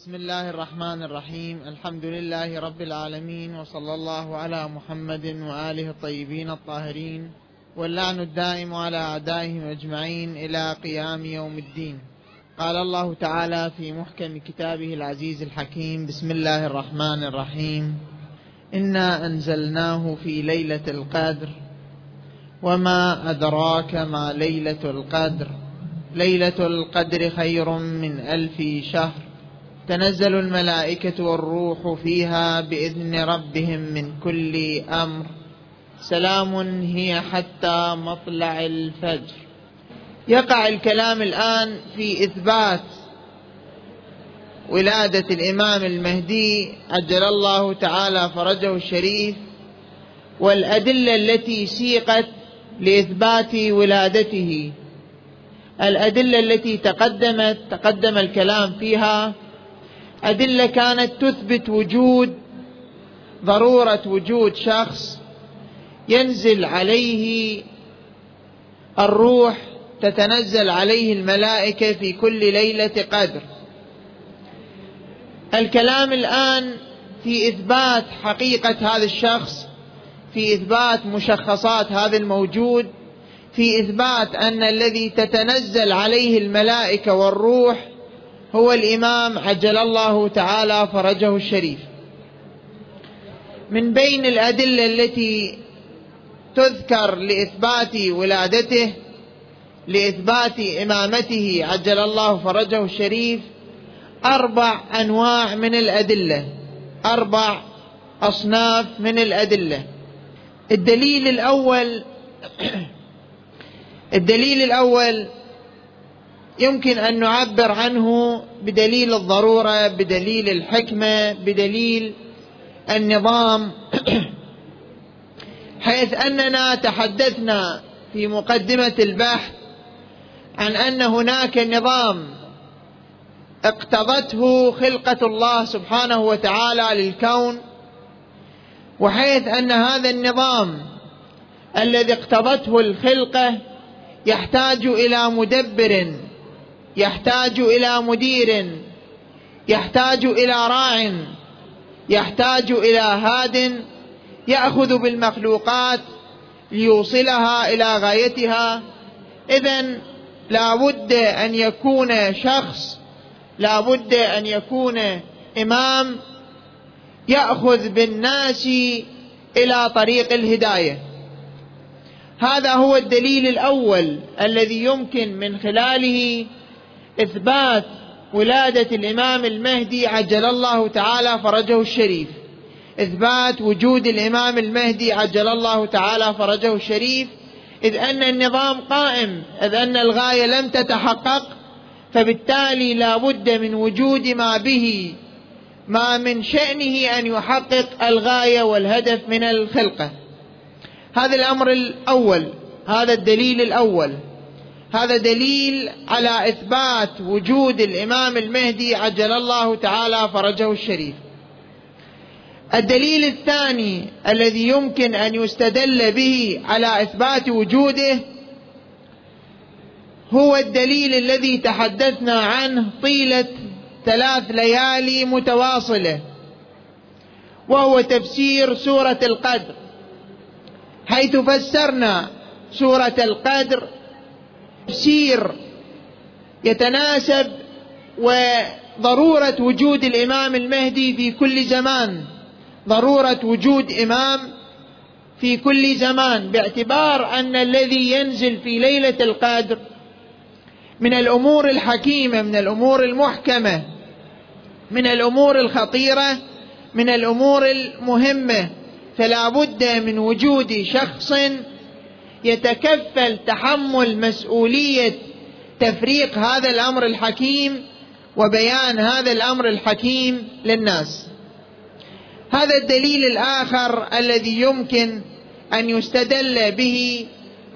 بسم الله الرحمن الرحيم. الحمد لله رب العالمين وصلى الله على محمد وآله الطيبين الطاهرين واللعن الدائم على أعدائهم أجمعين إلى قيام يوم الدين. قال الله تعالى في محكم كتابه العزيز الحكيم بسم الله الرحمن الرحيم. إنا أنزلناه في ليلة القدر وما أدراك ما ليلة القدر. ليلة القدر خير من ألف شهر. تنزل الملائكة والروح فيها بإذن ربهم من كل أمر. سلام هي حتى مطلع الفجر. يقع الكلام الآن في إثبات ولادة الإمام المهدي عجل الله تعالى فرجه الشريف والأدلة التي سيقت لإثبات ولادته. الأدلة التي تقدمت تقدم الكلام فيها أدلة كانت تثبت وجود ضرورة وجود شخص ينزل عليه الروح تتنزل عليه الملائكة في كل ليلة قدر. الكلام الآن في إثبات حقيقة هذا الشخص في إثبات مشخصات هذا الموجود في إثبات أن الذي تتنزل عليه الملائكة والروح هو الإمام عجل الله تعالى فرجه الشريف. من بين الأدلة التي تذكر لإثبات ولادته لإثبات إمامته عجل الله فرجه الشريف أربع أنواع من الأدلة أربع أصناف من الأدلة. الدليل الأول الدليل الأول يمكن أن نعبر عنه بدليل الضرورة بدليل الحكمة بدليل النظام. حيث أننا تحدثنا في مقدمة البحث عن أن هناك نظام اقتضته خلقة الله سبحانه وتعالى للكون وحيث أن هذا النظام الذي اقتضته الخلقة يحتاج إلى مدبر يحتاج إلى مدير يحتاج إلى راع يحتاج إلى هاد يأخذ بالمخلوقات ليوصلها إلى غايتها. اذا لا بد أن يكون شخص لا بد أن يكون إمام يأخذ بالناس إلى طريق الهداية. هذا هو الدليل الأول الذي يمكن من خلاله إثبات ولادة الإمام المهدي عجل الله تعالى فرجه الشريف. إثبات وجود الإمام المهدي عجل الله تعالى فرجه الشريف. إذ أن النظام قائم إذ أن الغاية لم تتحقق فبالتالي لا بد من وجود ما به ما من شأنه أن يحقق الغاية والهدف من الخلقة. هذا الأمر الأول هذا الدليل الأول. هذا دليل على إثبات وجود الإمام المهدي عجل الله تعالى فرجه الشريف. الدليل الثاني الذي يمكن أن يستدل به على إثبات وجوده هو الدليل الذي تحدثنا عنه طيلة ثلاث ليالي متواصلة وهو تفسير سورة القدر حيث فسرنا سورة القدر تفسير يتناسب وضرورة وجود الإمام المهدي في كل زمان. ضرورة وجود إمام في كل زمان باعتبار أن الذي ينزل في ليلة القدر من الأمور الحكيمة من الأمور المحكمة من الأمور الخطيرة من الأمور المهمة فلا بد من وجود شخص يتكفل تحمل مسؤولية تفريق هذا الأمر الحكيم وبيان هذا الأمر الحكيم للناس. هذا الدليل الآخر الذي يمكن أن يستدل به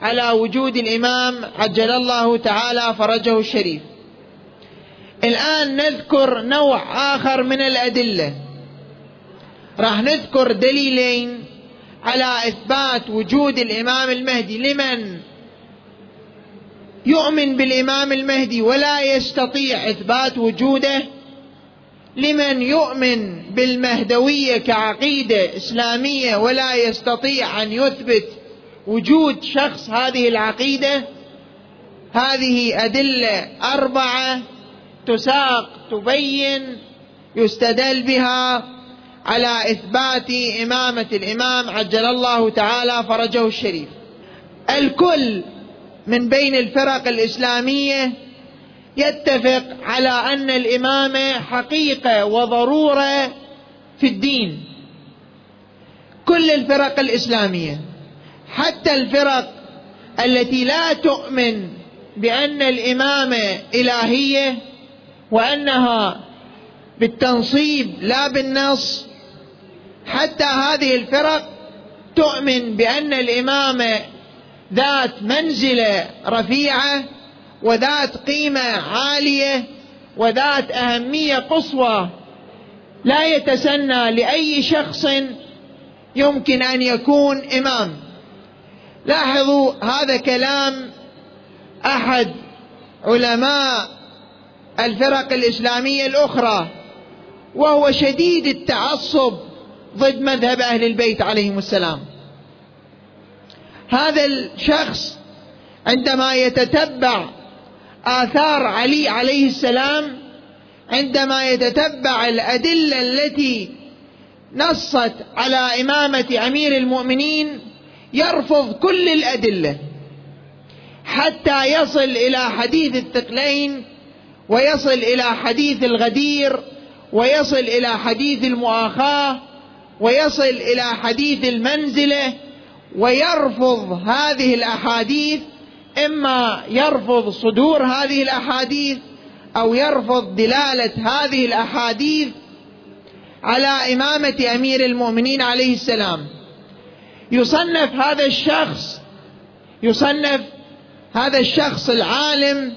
على وجود الإمام عجل الله تعالى فرجه الشريف. الآن نذكر نوع آخر من الأدلة. راح نذكر دليلين على إثبات وجود الإمام المهدي. لمن؟ يؤمن بالإمام المهدي ولا يستطيع إثبات وجوده. لمن يؤمن بالمهدوية كعقيدة إسلامية ولا يستطيع أن يثبت وجود شخص هذه العقيدة؟ هذه أدلة أربعة تساق تبين يستدل بها على إثبات إمامة الإمام عجل الله تعالى فرجه الشريف. الكل من بين الفرق الإسلامية يتفق على أن الامامه حقيقة وضرورة في الدين. كل الفرق الإسلامية حتى الفرق التي لا تؤمن بأن الامامه إلهية وأنها بالتنصيب لا بالنص حتى هذه الفرق تؤمن بأن الامامه ذات منزله رفيعة وذات قيمة عالية وذات أهمية قصوى لا يتسنى لأي شخص يمكن أن يكون إمام. لاحظوا هذا كلام أحد علماء الفرق الإسلامية الأخرى وهو شديد التعصب ضد مذهب أهل البيت عليهم السلام. هذا الشخص عندما يتتبع آثار علي عليه السلام عندما يتتبع الأدلة التي نصت على إمامة أمير المؤمنين يرفض كل الأدلة حتى يصل إلى حديث الثقلين ويصل إلى حديث الغدير ويصل إلى حديث المؤاخاة ويصل إلى حديث المنزلة ويرفض هذه الأحاديث إما يرفض صدور هذه الأحاديث أو يرفض دلالة هذه الأحاديث على إمامة أمير المؤمنين عليه السلام. يصنف هذا الشخص يصنف هذا الشخص العالم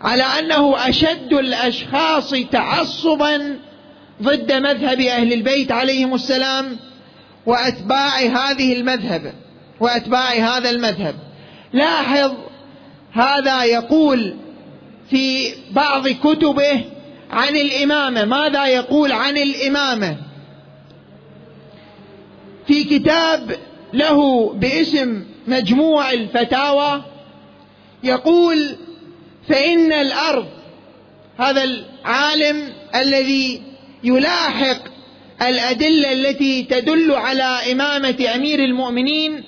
على أنه أشد الأشخاص تعصبا ضد مذهب أهل البيت عليهم السلام وأتباع هذه المذهب وأتباع هذا المذهب. لاحظ هذا يقول في بعض كتبه عن الإمامة. ماذا يقول عن الإمامة؟ في كتاب له باسم مجموع الفتاوى يقول فإن الأرض هذا العالم الذي يلاحق الأدلة التي تدل على إمامة أمير المؤمنين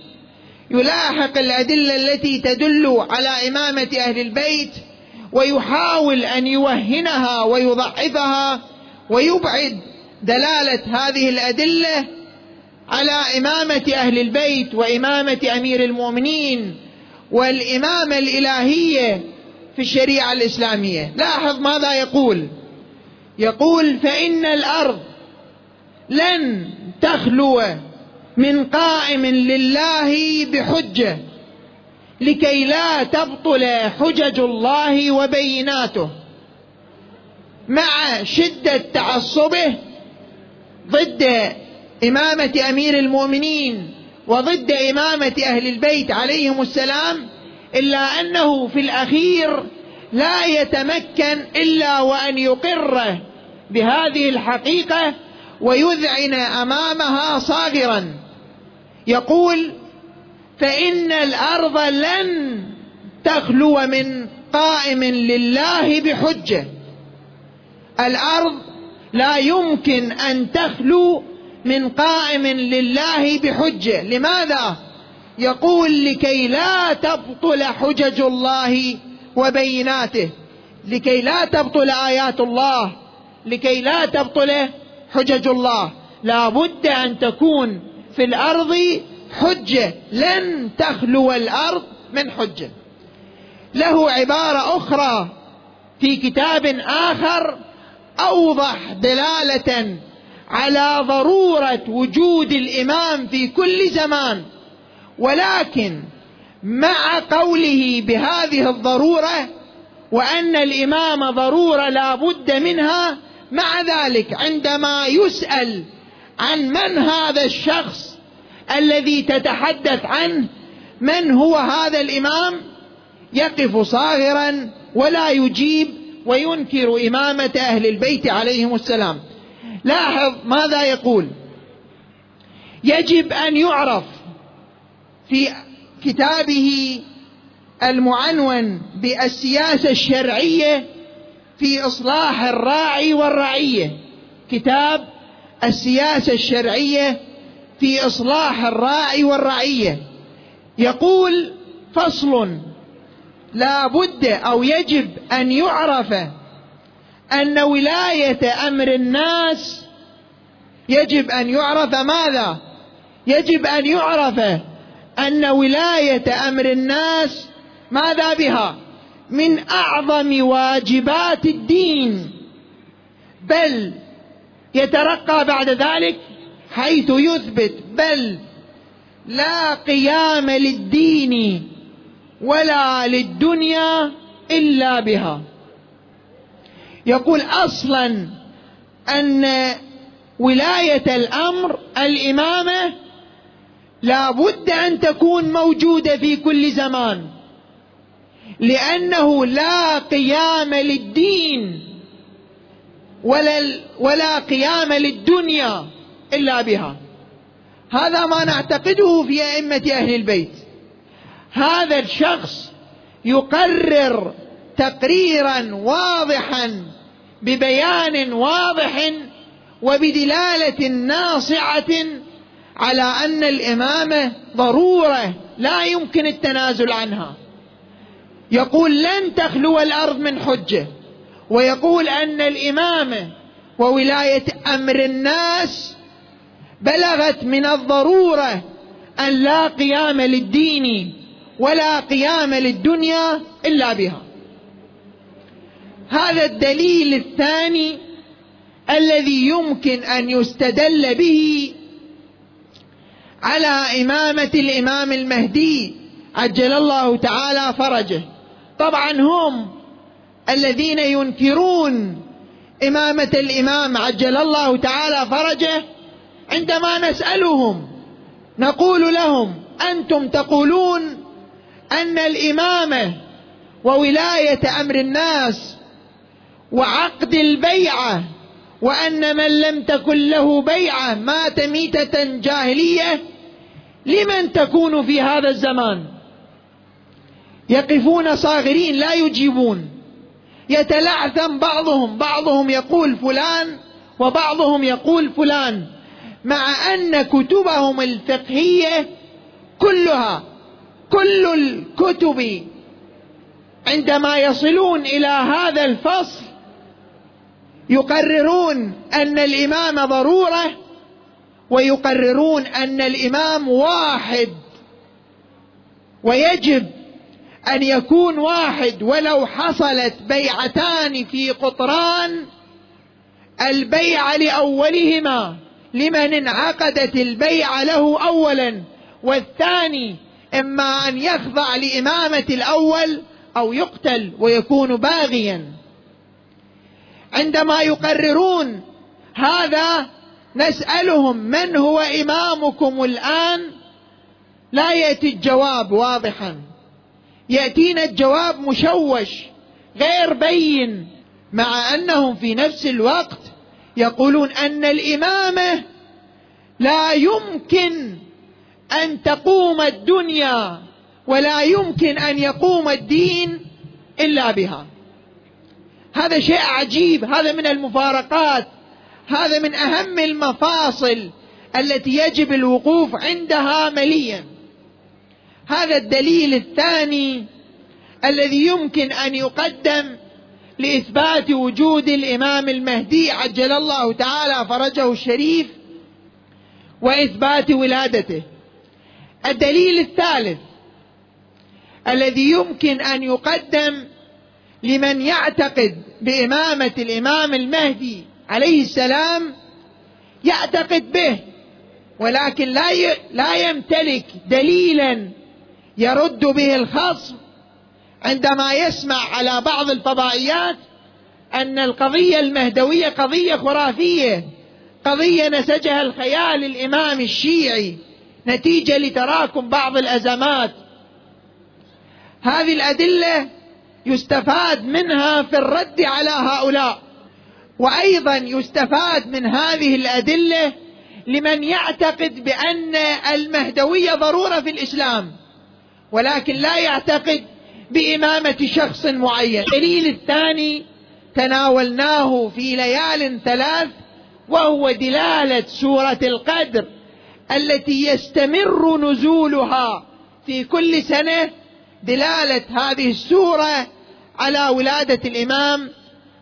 يلاحق الأدلة التي تدل على إمامة أهل البيت ويحاول أن يوهنها ويضعفها ويبعد دلالة هذه الأدلة على إمامة أهل البيت وإمامة أمير المؤمنين والإمامة الإلهية في الشريعة الإسلامية. لاحظ ماذا يقول. يقول فإن الأرض لن تخلو من قائم لله بحجة لكي لا تبطل حجج الله وبيناته مع شدة تعصبه ضد إمامة أمير المؤمنين وضد إمامة أهل البيت عليهم السلام إلا أنه في الأخير لا يتمكن إلا وأن يقر بهذه الحقيقة ويذعن أمامها صاغرا. يقول فإن الأرض لن تخلو من قائم لله بحجة. الأرض لا يمكن أن تخلو من قائم لله بحجة. لماذا؟ يقول لكي لا تبطل حجج الله وبيناته لكي لا تبطل آيات الله لكي لا تبطل حجج الله. لا بد أن تكون في الأرض حجة لن تخلو الأرض من حجة. له عبارة أخرى في كتاب آخر أوضح دلالة على ضرورة وجود الإمام في كل زمان. ولكن مع قوله بهذه الضرورة وأن الإمام ضرورة لا بد منها مع ذلك عندما يسأل عن من هذا الشخص الذي تتحدث عنه من هو هذا الإمام؟ يقف صاغرا ولا يجيب وينكر إمامة أهل البيت عليهم السلام. لاحظ ماذا يقول. يجب أن يعرف في كتابه المعنون بالسياسة الشرعية في إصلاح الراعي والرعية. كتاب السياسة الشرعية في إصلاح الراعي والرعية. يقول فصل لا بد أو يجب أن يعرف أن ولاية أمر الناس يجب أن يعرف ماذا؟ يجب أن يعرف أن ولاية أمر الناس ماذا بها؟ من أعظم واجبات الدين. بل يترقى بعد ذلك حيث يثبت بل لا قيام للدين ولا للدنيا إلا بها. يقول أصلا أن ولاية الأمر الإمامة لا بد أن تكون موجودة في كل زمان. لأنه لا قيام للدين ولا ولا قيام للدنيا إلا بها. هذا ما نعتقده في أئمة أهل البيت. هذا الشخص يقرر تقريرا واضحا ببيان واضح وبدلالة ناصعة على أن الامامه ضرورة لا يمكن التنازل عنها. يقول لن تخلو الأرض من حجة. ويقول أن الامامه وولاية أمر الناس بلغت من الضرورة أن لا قيام للدين ولا قيام للدنيا إلا بها. هذا الدليل الثاني الذي يمكن أن يستدل به على إمامة الإمام المهدي عجل الله تعالى فرجه. طبعا هم الذين ينكرون إمامة الإمام عجل الله تعالى فرجه. عندما نسألهم نقول لهم أنتم تقولون أن الإمامة وولاية أمر الناس وعقد البيعة وأن من لم تكن له بيعة مات ميتة جاهلية لمن تكون في هذا الزمان؟ يقفون صاغرين لا يجيبون. يتلعثم بعضهم بعضهم يقول فلان وبعضهم يقول فلان مع أن كتبهم الفقهية كلها كل الكتب عندما يصلون إلى هذا الفصل يقررون أن الإمام ضرورة ويقررون أن الإمام واحد. ويجب أن يكون واحد ولو حصلت بيعتان في قطران البيع لأولهما لمن انعقدت البيعه له اولا. والثاني إما أن يخضع لإمامة الأول أو يقتل ويكون باغيا. عندما يقررون هذا نسألهم من هو إمامكم الآن؟ لا يأتي الجواب واضحا. يأتينا الجواب مشوش غير بين مع أنهم في نفس الوقت يقولون أن الإمامة لا يمكن أن تقوم الدنيا ولا يمكن أن يقوم الدين إلا بها. هذا شيء عجيب هذا من المفارقات هذا من أهم المفاصل التي يجب الوقوف عندها مليا. هذا الدليل الثاني الذي يمكن أن يقدم لإثبات وجود الإمام المهدي عجل الله تعالى فرجه الشريف وإثبات ولادته. الدليل الثالث الذي يمكن أن يقدم لمن يعتقد بإمامة الإمام المهدي عليه السلام يعتقد به ولكن لا لا يمتلك دليلا يرد به الخصم عندما يسمع على بعض الفضائيات أن القضية المهدوية قضية خرافية قضية نسجها الخيال الإمام الشيعي نتيجة لتراكم بعض الأزمات. هذه الأدلة يستفاد منها في الرد على هؤلاء. وأيضا يستفاد من هذه الأدلة لمن يعتقد بأن المهدوية ضرورة في الإسلام ولكن لا يعتقد بإمامة شخص معين. الدليل الثاني تناولناه في ليال ثلاث وهو دلالة سورة القدر التي يستمر نزولها في كل سنة دلالة هذه السورة على ولادة الإمام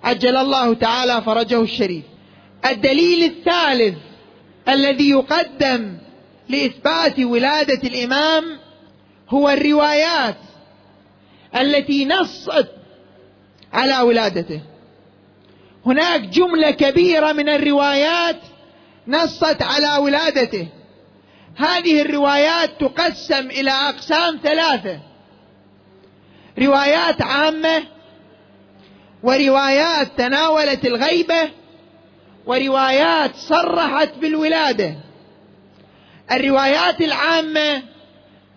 عجل الله تعالى فرجه الشريف. الدليل الثالث الذي يقدم لإثبات ولادة الإمام هو الروايات التي نصت على ولادته. هناك جملة كبيرة من الروايات نصت على ولادته. هذه الروايات تقسم إلى أقسام ثلاثة. روايات عامة وروايات تناولت الغيبة وروايات صرحت بالولادة. الروايات العامة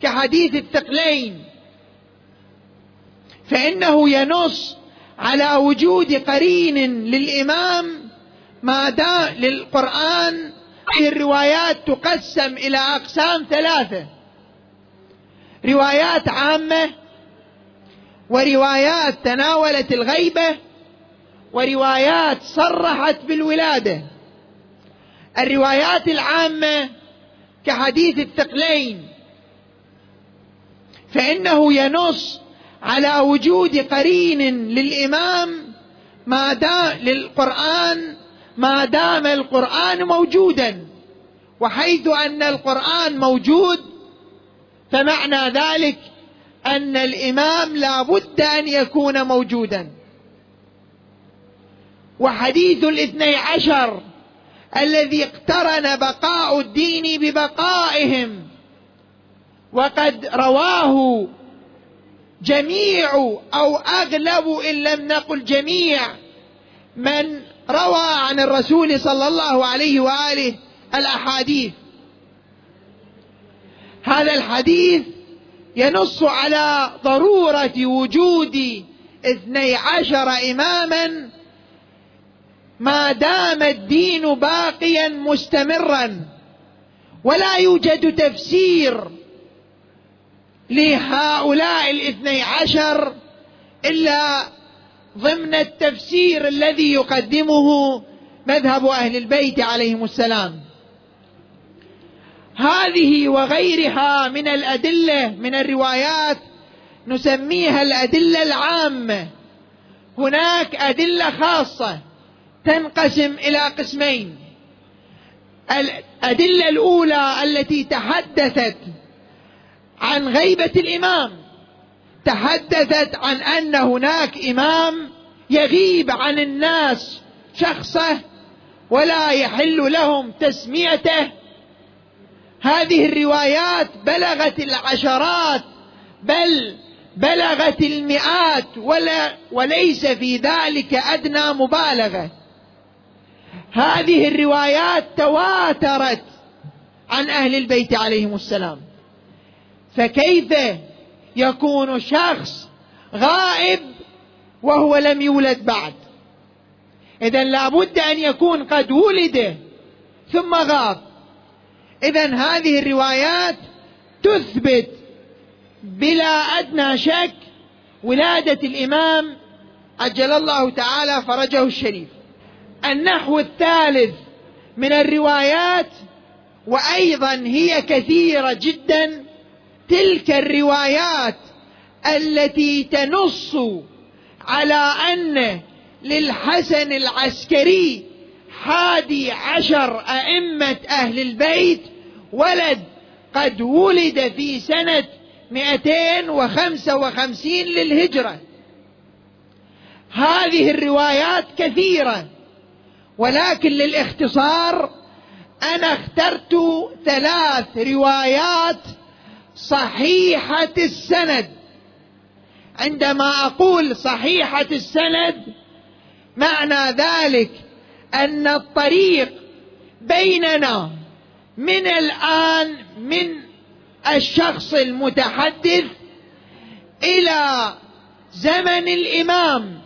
كحديث الثقلين فإنه ينص على وجود قرين للإمام ما دام للقرآن هذه الروايات تقسم إلى أقسام ثلاثة. روايات عامة وروايات تناولت الغيبة وروايات صرحت بالولادة. الروايات العامة كحديث الثقلين. فإنه ينص على وجود قرين للإمام ما دام للقرآن ما دام القرآن موجودا. وحيث أن القرآن موجود فمعنى ذلك أن الإمام لا بد أن يكون موجودا. وحديث الاثني عشر الذي اقترن بقاء الدين ببقائهم وقد رواه جميع أو أغلب إن لم نقل جميع من روى عن الرسول صلى الله عليه وآله الأحاديث. هذا الحديث ينص على ضرورة وجود اثني عشر إماما ما دام الدين باقيا مستمرا. ولا يوجد تفسير لهؤلاء الاثني عشر إلا ضمن التفسير الذي يقدمه مذهب أهل البيت عليهم السلام. هذه وغيرها من الأدلة من الروايات نسميها الأدلة العامة. هناك أدلة خاصة تنقسم إلى قسمين. الأدلة الأولى التي تحدثت عن غيبة الإمام تحدثت عن أن هناك إمام يغيب عن الناس شخصه ولا يحل لهم تسميته هذه الروايات بلغت العشرات بل بلغت المئات ولا وليس في ذلك أدنى مبالغة. هذه الروايات تواترت عن أهل البيت عليهم السلام. فكيف يكون شخص غائب وهو لم يولد بعد؟ اذا لابد أن يكون قد ولد ثم غاب. اذا هذه الروايات تثبت بلا أدنى شك ولادة الإمام عجل الله تعالى فرجه الشريف. النحو الثالث من الروايات وأيضا هي كثيرة جدا تلك الروايات التي تنص على ان للحسن العسكري حادي عشر أئمة أهل البيت ولد قد ولد في سنة 255 للهجرة. هذه الروايات كثيرة ولكن للاختصار أنا اخترت ثلاث روايات صحيحة السند. عندما أقول صحيحة السند معنى ذلك أن الطريق بيننا من الآن من الشخص المتحدث إلى زمن الإمام.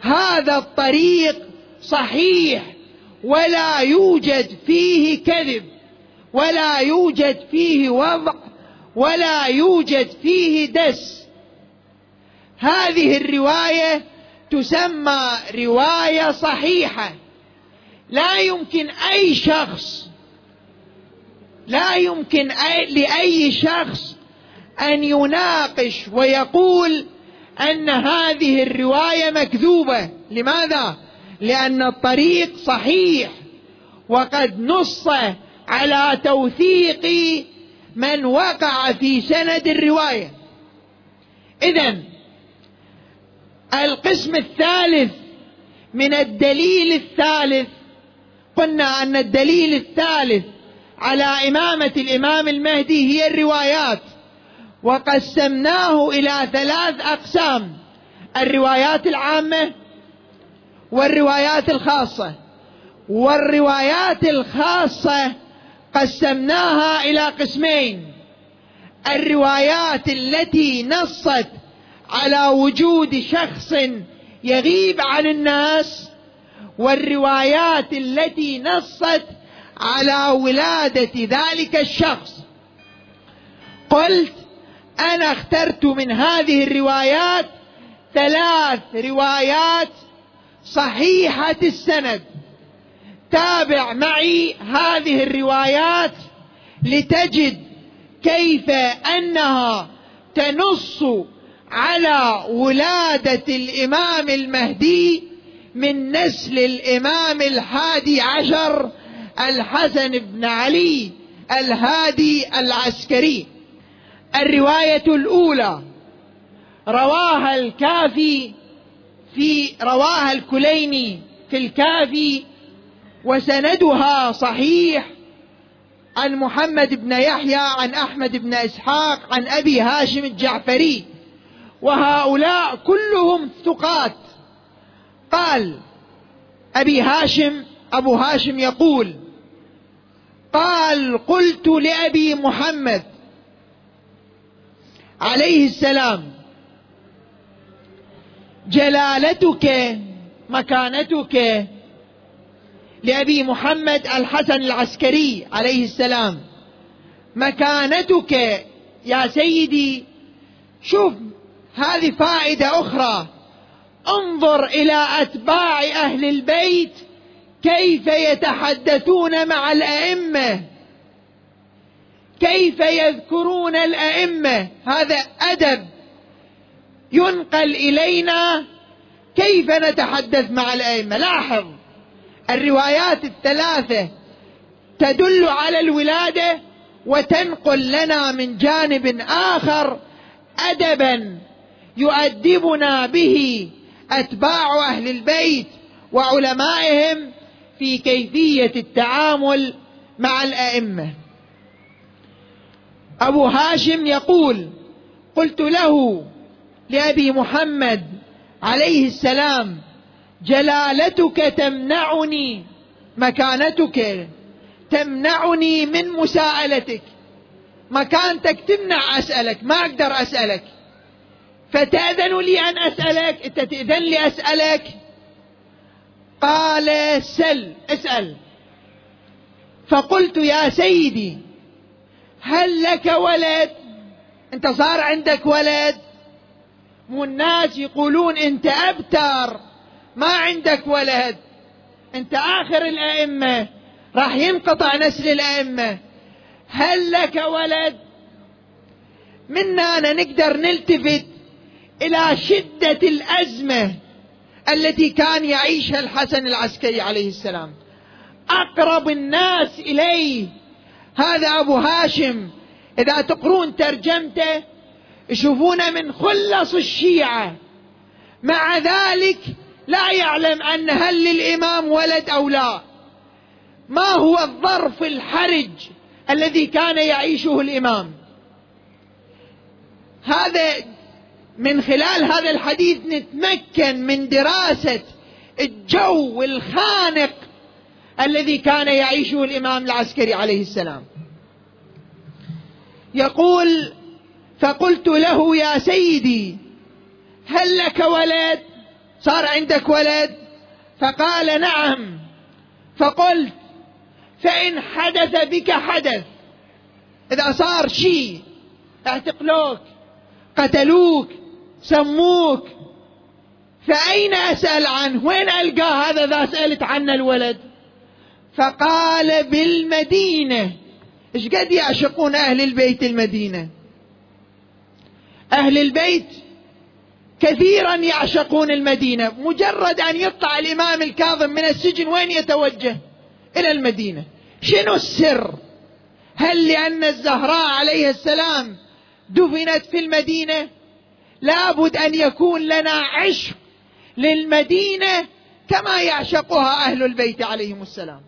هذا الطريق صحيح ولا يوجد فيه كذب ولا يوجد فيه وضع ولا يوجد فيه دس. هذه الرواية تسمى رواية صحيحة. لا يمكن أي شخص لا يمكن لأي شخص أن يناقش ويقول أن هذه الرواية مكذوبة. لماذا؟ لأن الطريق صحيح وقد نص على توثيق من وقع في سند الرواية. اذا القسم الثالث من الدليل الثالث. قلنا أن الدليل الثالث على إمامة الإمام المهدي هي الروايات وقسمناه إلى ثلاث أقسام الروايات العامة والروايات الخاصة. والروايات الخاصة قسمناها إلى قسمين الروايات التي نصت على وجود شخص يغيب عن الناس والروايات التي نصت على ولادة ذلك الشخص. قلت أنا اخترت من هذه الروايات ثلاث روايات صحيحة السند. تابع معي هذه الروايات لتجد كيف أنها تنص على ولادة الإمام المهدي من نسل الإمام الحادي عشر الحسن بن علي الهادي العسكري. الرواية الأولى رواها الكافي في رواها الكليني في الكافي وسندها صحيح عن محمد بن يحيى عن أحمد بن إسحاق عن أبي هاشم الجعفري. وهؤلاء كلهم ثقات. قال أبي هاشم أبو هاشم يقول قال قلت لأبي محمد عليه السلام جلالتك مكانتك لأبي محمد الحسن العسكري عليه السلام. مكانتك يا سيدي شوف هذه فائدة أخرى. انظر إلى أتباع أهل البيت كيف يتحدثون مع الأئمة. كيف يذكرون الأئمة. هذا أدب ينقل إلينا كيف نتحدث مع الأئمة. لاحظ الروايات الثلاثة تدل على الولادة وتنقل لنا من جانب آخر ادبا. يؤدبنا به أتباع أهل البيت وعلمائهم في كيفية التعامل مع الأئمة. أبو هاشم يقول قلت له لأبي محمد عليه السلام جلالتك تمنعني مكانتك تمنعني من مساءلتك. مكانتك تمنع أسألك ما أقدر أسألك. فتأذن لي أن أسألك؟ إنت تأذن لي أسألك؟ قال سل اسأل. فقلت يا سيدي هل لك ولد؟ أنت صار عندك ولد؟ مو الناس يقولون إنت أبتر ما عندك ولد. أنت آخر الأئمة راح ينقطع نسل الأئمة. هل لك ولد؟ منا أنا نقدر نلتفت. إلى شدة الأزمة التي كان يعيشها الحسن العسكري عليه السلام. أقرب الناس إليه. هذا أبو هاشم إذا تقرون ترجمته يشوفونه من خلص الشيعة. مع ذلك لا يعلم أن هل للإمام ولد أو لا. ما هو الظرف الحرج الذي كان يعيشه الإمام؟ هذا من خلال هذا الحديث نتمكن من دراسة الجو الخانق الذي كان يعيشه الإمام العسكري عليه السلام. يقول فقلت له يا سيدي هل لك ولد؟ صار عندك ولد؟ فقال نعم. فقلت فإن حدث بك حدث إذا صار شيء اعتقلوك قتلوك سموك. فأين أسأل عنه؟ وين ألقاه هذا إذا سألت عنه الولد؟ فقال بالمدينة. إيش قد يعشقون أهل البيت المدينة؟ أهل البيت كثيرا يعشقون المدينة. مجرد أن يطلع الإمام الكاظم من السجن وين يتوجه؟ إلى المدينة. شنو السر؟ هل لأن الزهراء عليه السلام دفنت في المدينة؟ لابد أن يكون لنا عشق للمدينة كما يعشقها أهل البيت عليهم السلام.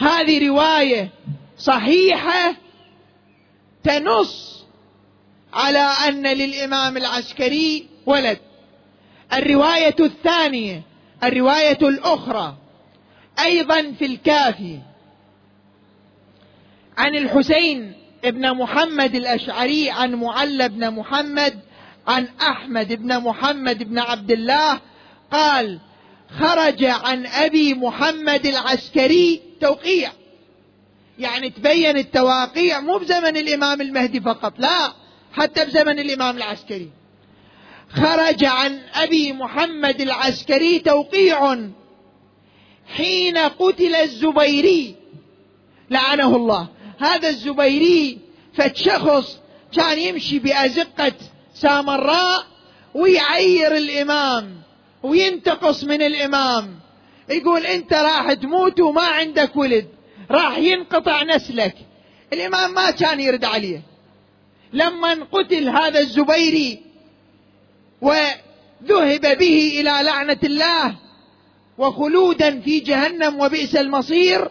هذه رواية صحيحة تنص على أن للإمام العسكري ولد. الرواية الثانية الرواية الأخرى أيضا في الكافي. عن الحسين ابن محمد الأشعري عن معل بن محمد عن أحمد بن محمد بن عبد الله قال خرج عن أبي محمد العسكري توقيع. يعني تبين التواقيع مو بزمن الإمام المهدي فقط لا حتى بزمن الإمام العسكري. خرج عن أبي محمد العسكري توقيع حين قتل الزبيري لعنه الله. هذا الزبيري فشخص كان يمشي بأزقة سامراء ويعير الإمام وينتقص من الإمام. يقول أنت راح تموت وما عندك ولد راح ينقطع نسلك. الإمام ما كان يرد عليه. لما قتل هذا الزبيري وذهب به إلى لعنة الله وخلودا في جهنم وبئس المصير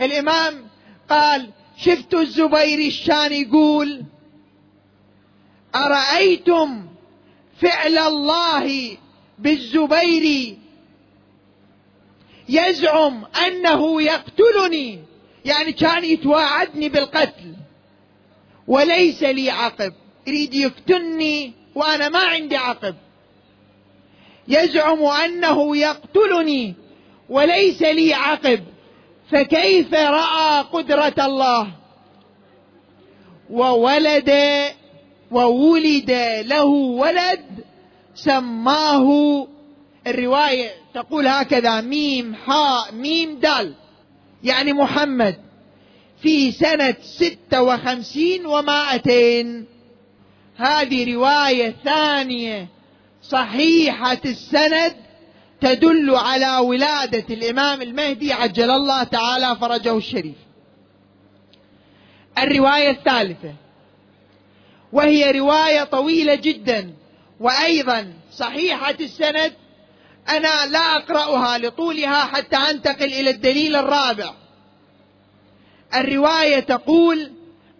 الإمام قال شفت الزبير الشان يقول أرأيتم فعل الله بالزبير يزعم أنه يقتلني؟ يعني كان يتواعدني بالقتل. وليس لي عقب. يريد يقتلني وأنا ما عندي عقب. يزعم أنه يقتلني وليس لي عقب. فكيف رأى قدرة الله؟ وولد وولد له ولد سماه الرواية تقول هكذا ميم حاء ميم دال. يعني محمد. في سنة ستة وخمسين ومائتين. هذه رواية ثانية صحيحة السند تدل على ولادة الإمام المهدي عجل الله تعالى فرجه الشريف. الرواية الثالثة. وهي رواية طويلة جدا. وأيضا صحيحة السند أنا لا أقرأها لطولها حتى أنتقل إلى الدليل الرابع. الرواية تقول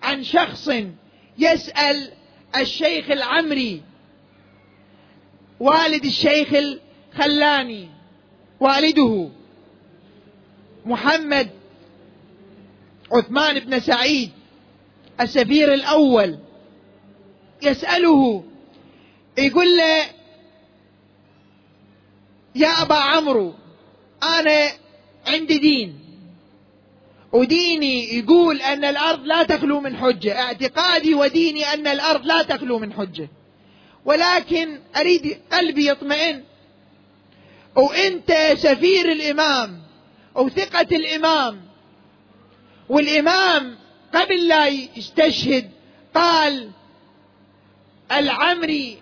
عن شخص يسأل الشيخ العمري والد الشيخ الخلاني والده محمد عثمان بن سعيد السفير الأول. يسأله يقول له يا أبا عمرو أنا عندي دين. وديني يقول أن الأرض لا تخلو من حجة. اعتقادي وديني أن الأرض لا تخلو من حجة. ولكن أريد قلبي يطمئن. وأنت سفير الإمام وثقة الإمام. والإمام قبل لا يستشهد قال العمري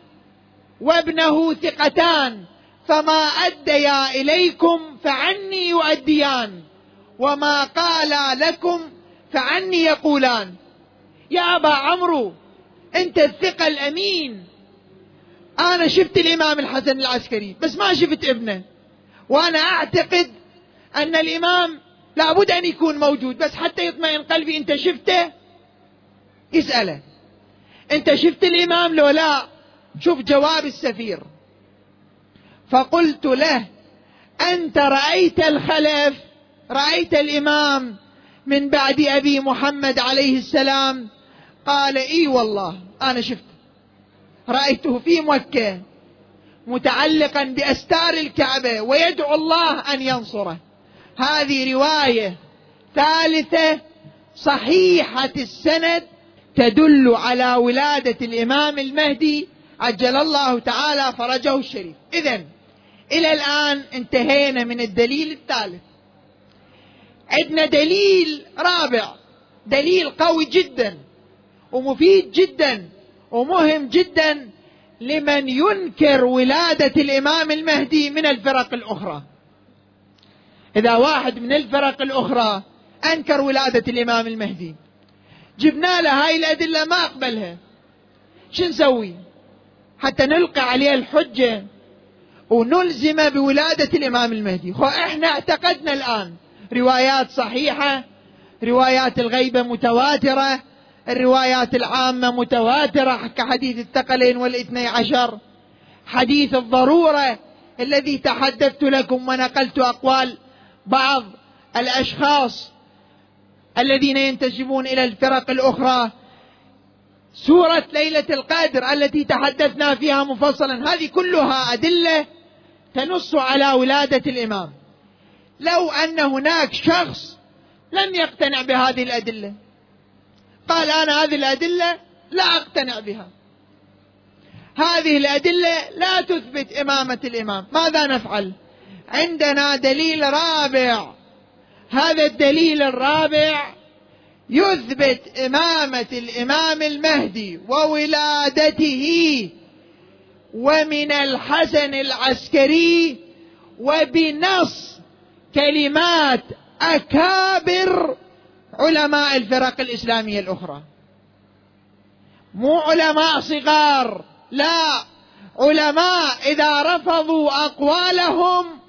وابنه ثقتان فما أديا إليكم فعني يؤديان وما قال لكم فعني يقولان. يا أبا عمرو أنت الثقة الأمين. أنا شفت الإمام الحسن العسكري بس ما شفت ابنه. وأنا أعتقد أن الإمام لابد أن يكون موجود بس حتى يطمئن قلبي أنت شفته؟ يسأله أنت شفت الإمام لو لا؟ شوف جواب السفير. فقلت له أنت رأيت الخلف؟ رأيت الإمام من بعد أبي محمد عليه السلام؟ قال إي والله أنا شفت. رأيته في مكة متعلقا بأستار الكعبة ويدعو الله أن ينصره. هذه رواية ثالثة صحيحة السند تدل على ولادة الإمام المهدي عجل الله تعالى فرجه الشريف. اذا إلى الآن انتهينا من الدليل الثالث. عندنا دليل رابع. دليل قوي جدا ومفيد جدا ومهم جدا لمن ينكر ولادة الإمام المهدي من الفرق الأخرى. إذا واحد من الفرق الأخرى أنكر ولادة الإمام المهدي جبنا له هاي الأدلة ما أقبلها. شو نسوي؟ حتى نلقي عليه الحجة ونلزم بولادة الإمام المهدي. خو إحنا اعتقدنا الآن روايات صحيحة روايات الغيبة متواترة الروايات العامة متواترة كحديث الثقلين والإثني عشر حديث الضرورة الذي تحدثت لكم ونقلت أقوال بعض الأشخاص الذين ينتسبون إلى الفرق الأخرى. سورة ليلة القدر التي تحدثنا فيها مفصلا هذه كلها أدلة تنص على ولادة الإمام. لو أن هناك شخص لم يقتنع بهذه الأدلة قال أنا هذه الأدلة لا أقتنع بها. هذه الأدلة لا تثبت إمامة الإمام. ماذا نفعل؟ عندنا دليل رابع. هذا الدليل الرابع يثبت إمامة الإمام المهدي وولادته ومن الحسن العسكري وبنص كلمات أكابر علماء الفرق الإسلامية الأخرى. مو علماء صغار لا علماء إذا رفضوا أقوالهم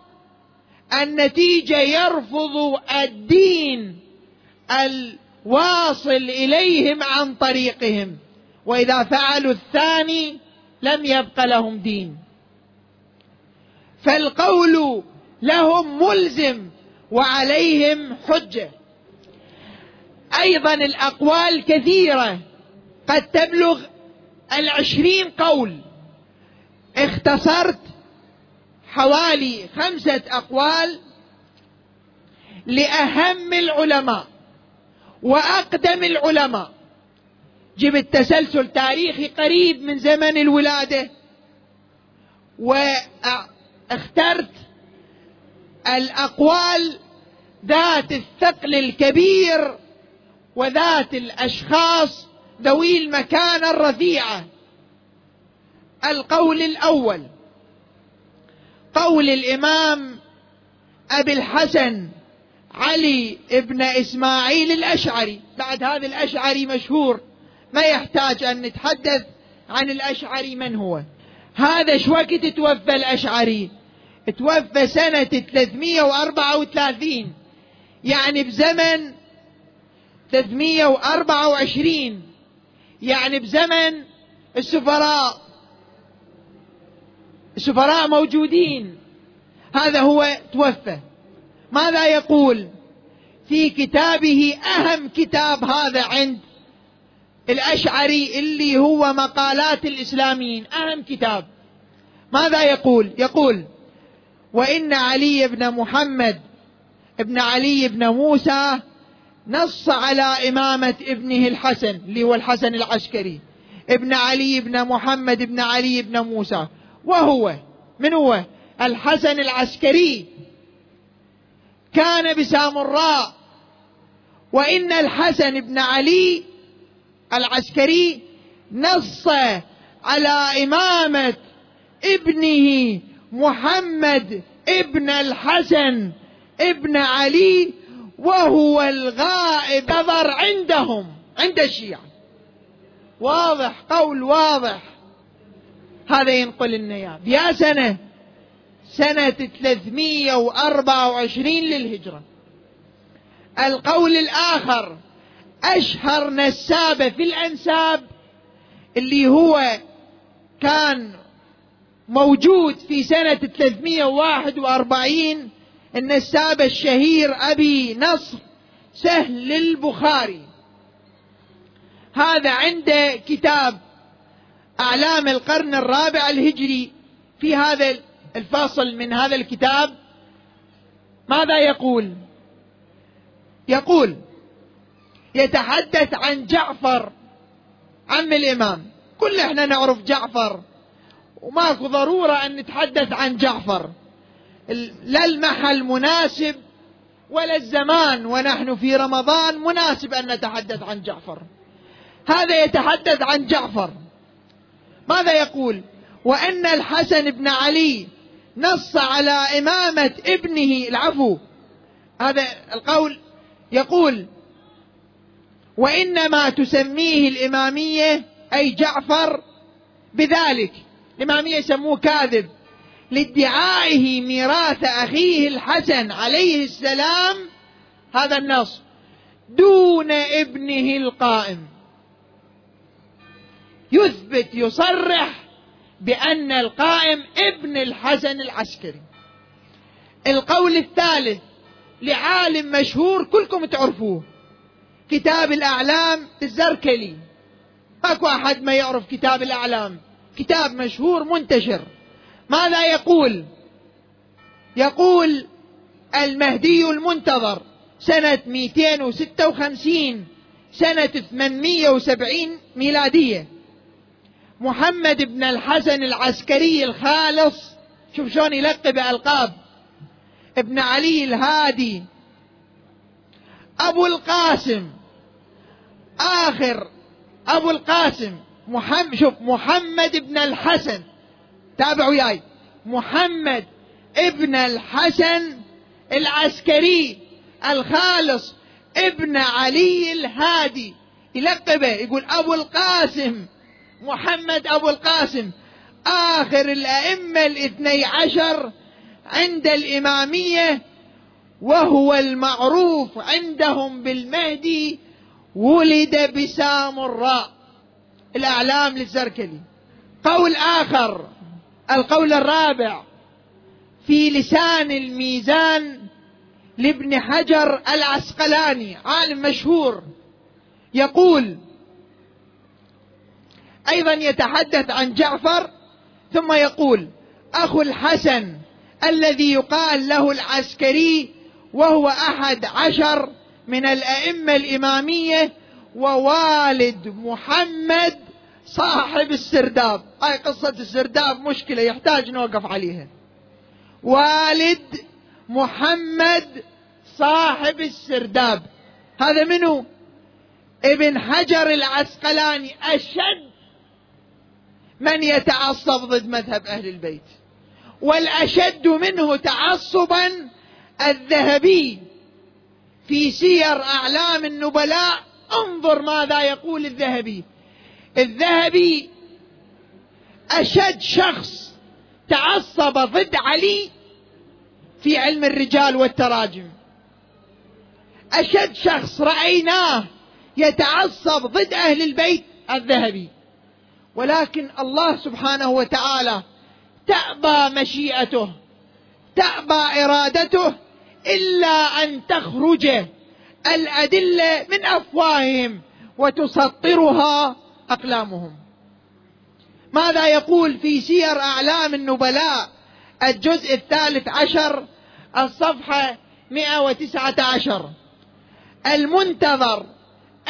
النتيجة يرفض الدين الواصل إليهم عن طريقهم. وإذا فعلوا الثاني لم يبق لهم دين. فالقول لهم ملزم وعليهم حجة. أيضا الأقوال كثيرة. قد تبلغ العشرين قول. اختصرت حوالي خمسة أقوال لأهم العلماء وأقدم العلماء. جبت تسلسل تاريخي قريب من زمن الولادة وأخترت الأقوال ذات الثقل الكبير وذات الأشخاص ذوي المكانة الرفيعة. القول الأول قول الإمام أبي الحسن علي ابن إسماعيل الأشعري. بعد هذا الأشعري مشهور ما يحتاج أن نتحدث عن الأشعري من هو. هذا شو وقت توفى الأشعري؟ توفى سنة 334 يعني بزمن 324 يعني بزمن السفراء. السفراء موجودين. هذا هو توفى. ماذا يقول؟ في كتابه أهم كتاب هذا عند الأشعري اللي هو مقالات الإسلاميين. أهم كتاب. ماذا يقول؟ يقول وإن علي بن محمد ابن علي بن موسى نص على إمامة ابنه الحسن اللي هو الحسن العسكري ابن علي بن محمد بن علي بن موسى. وهو من هو؟ الحسن العسكري. كان بسامراء. وإن الحسن بن علي العسكري نص على إمامة ابنه محمد ابن الحسن ابن علي وهو الغائب. نظر عندهم عند الشيعة. واضح قول واضح. هذا ينقل لنا إياه. يا سنة. سنة 324 للهجرة. القول الآخر أشهر نسابة في الأنساب اللي هو كان موجود في سنة 341 النساب الشهير أبي نصر سهل البخاري. هذا عنده كتاب أعلام القرن الرابع الهجري في هذا الفصل من هذا الكتاب ماذا يقول؟ يقول يتحدث عن جعفر عم الإمام. كل إحنا نعرف جعفر وماكو ضرورة أن نتحدث عن جعفر. لا المحل مناسب ولا الزمان ونحن في رمضان مناسب أن نتحدث عن جعفر. هذا يتحدث عن جعفر. ماذا يقول؟ وأن الحسن بن علي نص على إمامة ابنه العفو. هذا القول يقول وإنما تسميه الإمامية أي جعفر بذلك. الإمامية يسموه كاذب. لادعائه ميراث أخيه الحسن عليه السلام هذا النص دون ابنه القائم. يثبت يصرح بأن القائم ابن الحسن العسكري. القول الثالث لعالم مشهور كلكم تعرفوه كتاب الأعلام الزركلي. ماكو أحد ما يعرف كتاب الأعلام؟ كتاب مشهور منتشر. ماذا يقول؟ يقول المهدي المنتظر سنة 256 سنة 870 ميلادية. محمد بن الحسن العسكري الخالص. شوف شلون يلقب ألقاب. ابن علي الهادي. أبو القاسم. آخر أبو القاسم. محمد شوف محمد بن الحسن. تابعوا وياي. محمد ابن الحسن العسكري الخالص. ابن علي الهادي. يلقبه يقول أبو القاسم. محمد أبو القاسم آخر الأئمة الاثني عشر عند الإمامية وهو المعروف عندهم بالمهدي ولد بسامراء الأعلام للزركلي. قول آخر القول الرابع في لسان الميزان لابن حجر العسقلاني عالم مشهور يقول أيضا يتحدث عن جعفر ثم يقول أخو الحسن الذي يقال له العسكري وهو أحد عشر من الأئمة الإمامية ووالد محمد صاحب السرداب. هاي قصة السرداب مشكلة يحتاج نوقف عليها. والد محمد صاحب السرداب. هذا منو؟ ابن حجر العسقلاني أشد من يتعصب ضد مذهب أهل البيت؟ والأشد منه تعصبا الذهبي في سير أعلام النبلاء انظر ماذا يقول الذهبي. الذهبي أشد شخص تعصب ضد علي في علم الرجال والتراجم. أشد شخص رأيناه يتعصب ضد أهل البيت الذهبي. ولكن الله سبحانه وتعالى تأبى مشيئته تأبى إرادته إلا أن تخرج الأدلة من أفواههم وتسطرها أقلامهم. ماذا يقول في سير أعلام النبلاء الجزء الثالث عشر الصفحة 119 المنتظر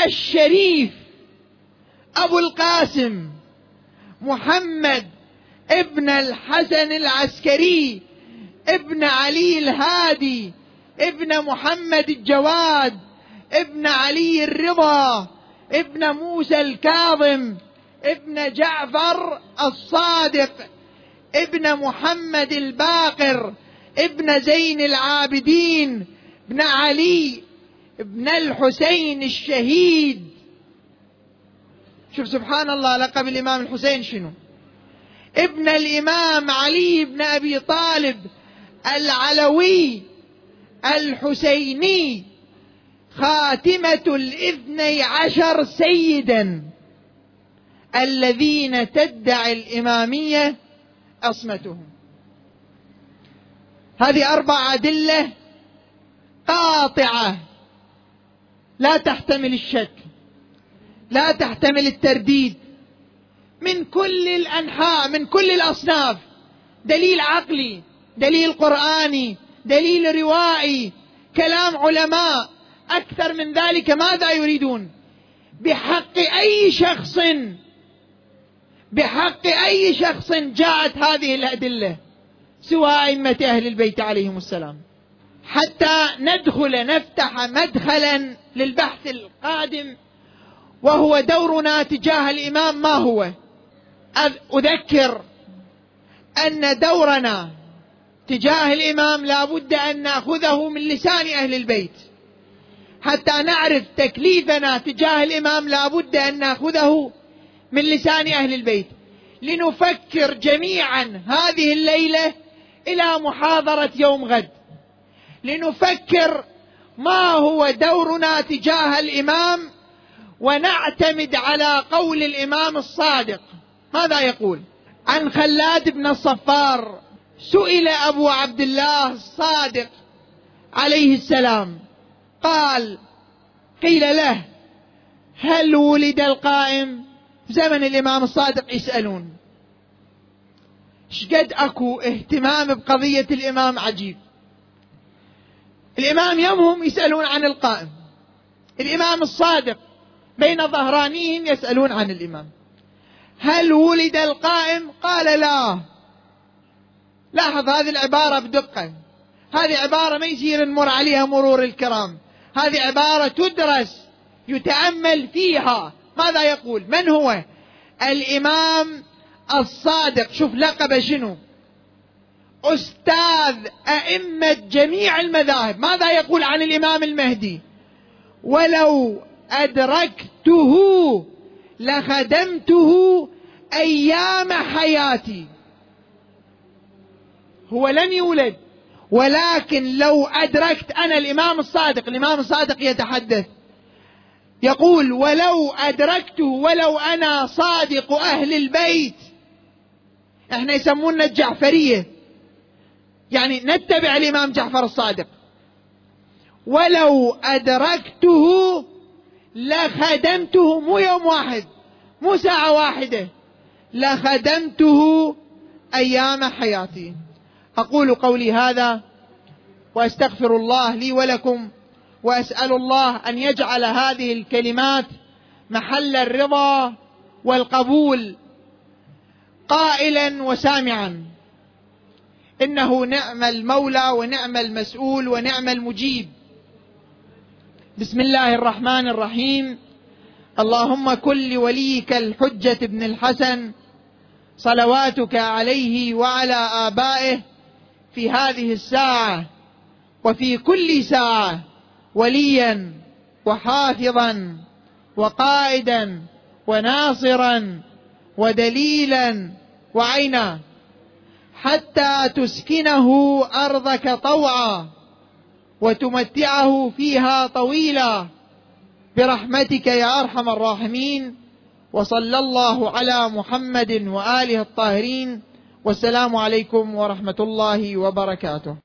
الشريف أبو القاسم محمد ابن الحسن العسكري ابن علي الهادي ابن محمد الجواد ابن علي الرضا ابن موسى الكاظم ابن جعفر الصادق ابن محمد الباقر ابن زين العابدين ابن علي ابن الحسين الشهيد. شوف سبحان الله لقب الامام الحسين شنو؟ ابن الإمام علي بن أبي طالب العلوي الحسيني خاتمة الاثني عشر سيدا الذين تدعي الإمامية عصمتهم. هذه أربع أدلة قاطعة لا تحتمل الشك. لا تحتمل الترديد من كل الأنحاء من كل الأصناف. دليل عقلي دليل قرآني دليل روائي كلام علماء. أكثر من ذلك ماذا يريدون؟ بحق أي شخص بحق أي شخص جاءت هذه الأدلة سوى أئمة أهل البيت عليهم السلام. حتى ندخل نفتح مدخلا للبحث القادم وهو دورنا تجاه الإمام ما هو؟ أذكر أن دورنا تجاه الإمام لا بد أن نأخذه من لسان أهل البيت. حتى نعرف تكليفنا تجاه الإمام لا بد أن نأخذه من لسان أهل البيت. لنفكر جميعا هذه الليلة إلى محاضرة يوم غد. لنفكر ما هو دورنا تجاه الإمام ونعتمد على قول الإمام الصادق. ماذا يقول عن خلاد بن الصفار سئل أبو عبد الله الصادق عليه السلام قال قيل له هل ولد القائم؟ زمن الإمام الصادق يسألون. شقد أكو اهتمام بقضية الإمام عجيب. الإمام يومهم يسألون عن القائم. الإمام الصادق بين ظهرانيهم يسألون عن الإمام. هل ولد القائم؟ قال لا. لاحظ هذه العبارة بدقة. هذه عبارة ما يصير نمر عليها مرور الكرام. هذه عبارة تدرس يتأمل فيها. ماذا يقول؟ من هو؟ الإمام الصادق. شوف لقب شنو؟ أستاذ أئمة جميع المذاهب. ماذا يقول عن الإمام المهدي؟ ولو أدركته لخدمته أيام حياتي. هو لم يولد ولكن لو أدركت أنا الإمام الصادق الإمام الصادق يتحدث يقول ولو أدركته ولو أنا صادق أهل البيت. إحنا يسموننا الجعفرية. يعني نتبع الإمام جعفر الصادق. ولو أدركته لخدمته مو يوم واحد مو ساعة واحدة. لخدمته أيام حياتي. أقول قولي هذا وأستغفر الله لي ولكم وأسأل الله أن يجعل هذه الكلمات محل الرضا والقبول قائلا وسامعا. إنه نعم المولى ونعم المسؤول ونعم المجيب. بسم الله الرحمن الرحيم. اللهم كن لوليك الحجة ابن الحسن صلواتك عليه وعلى آبائه في هذه الساعة وفي كل ساعة وليا وحافظا وقائدا وناصرا ودليلا وعينا حتى تسكنه أرضك طوعا. وتمتعه فيها طويلا. برحمتك يا أرحم الراحمين. وصلى الله على محمد وآله الطاهرين. والسلام عليكم ورحمة الله وبركاته.